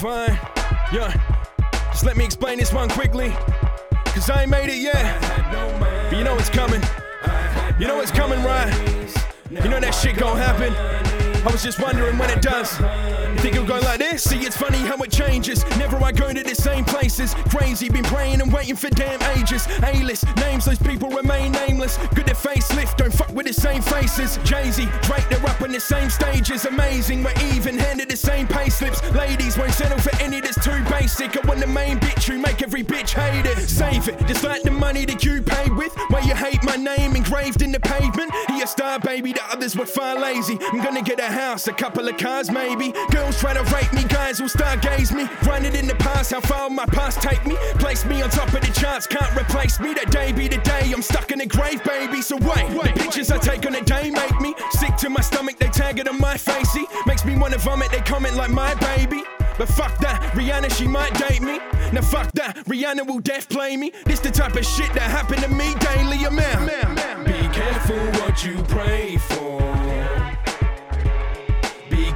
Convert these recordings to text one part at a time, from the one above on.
fine. Yeah, just let me explain this one quickly. Cause I ain't made it yet. But you know it's coming. You know it's coming, right? You know that shit gon' happen. I was just wondering when it does. You think it'll go like this? See, it's funny how it changes. Never I go to the same places. Crazy, been praying and waiting for damn ages. A-list names, those people remain nameless. Good at facelift, don't fuck with the same faces. Jay-Z, Drake, they're up on the same stages. Amazing, we're even handed the same pay slips. Ladies won't settle for any that's too basic. I want the main bitch who make every bitch hate it. Save it, just like the money that you paid with. Why you hate my name engraved in the pavement? A star, baby, the others were far lazy. I'm gonna get a house, a couple of cars, maybe. Girls try to rape me, guys will stargaze me. Grinded in the past, how far will my past take me? Place me on top of the charts, can't replace me. That day be the day, I'm stuck in the grave, baby. So wait, the pictures I take on a day make me sick to my stomach. They tag it on my facey, makes me wanna vomit. They comment like my baby. But fuck that, Rihanna, she might date me. Now fuck that, Rihanna will death play me. This the type of shit that happen to me daily. I'm out.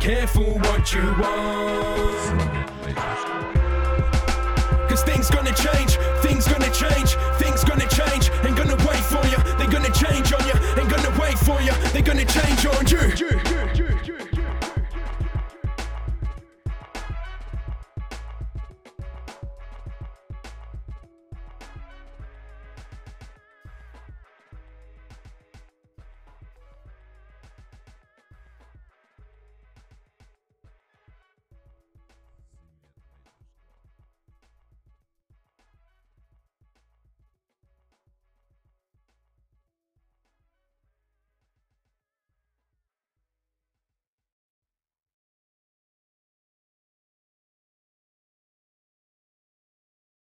Careful what you want. Cause things gonna change, things gonna change, things gonna change. Ain't gonna wait for you, they gonna change on you. Ain't gonna wait for you, they gonna change on you.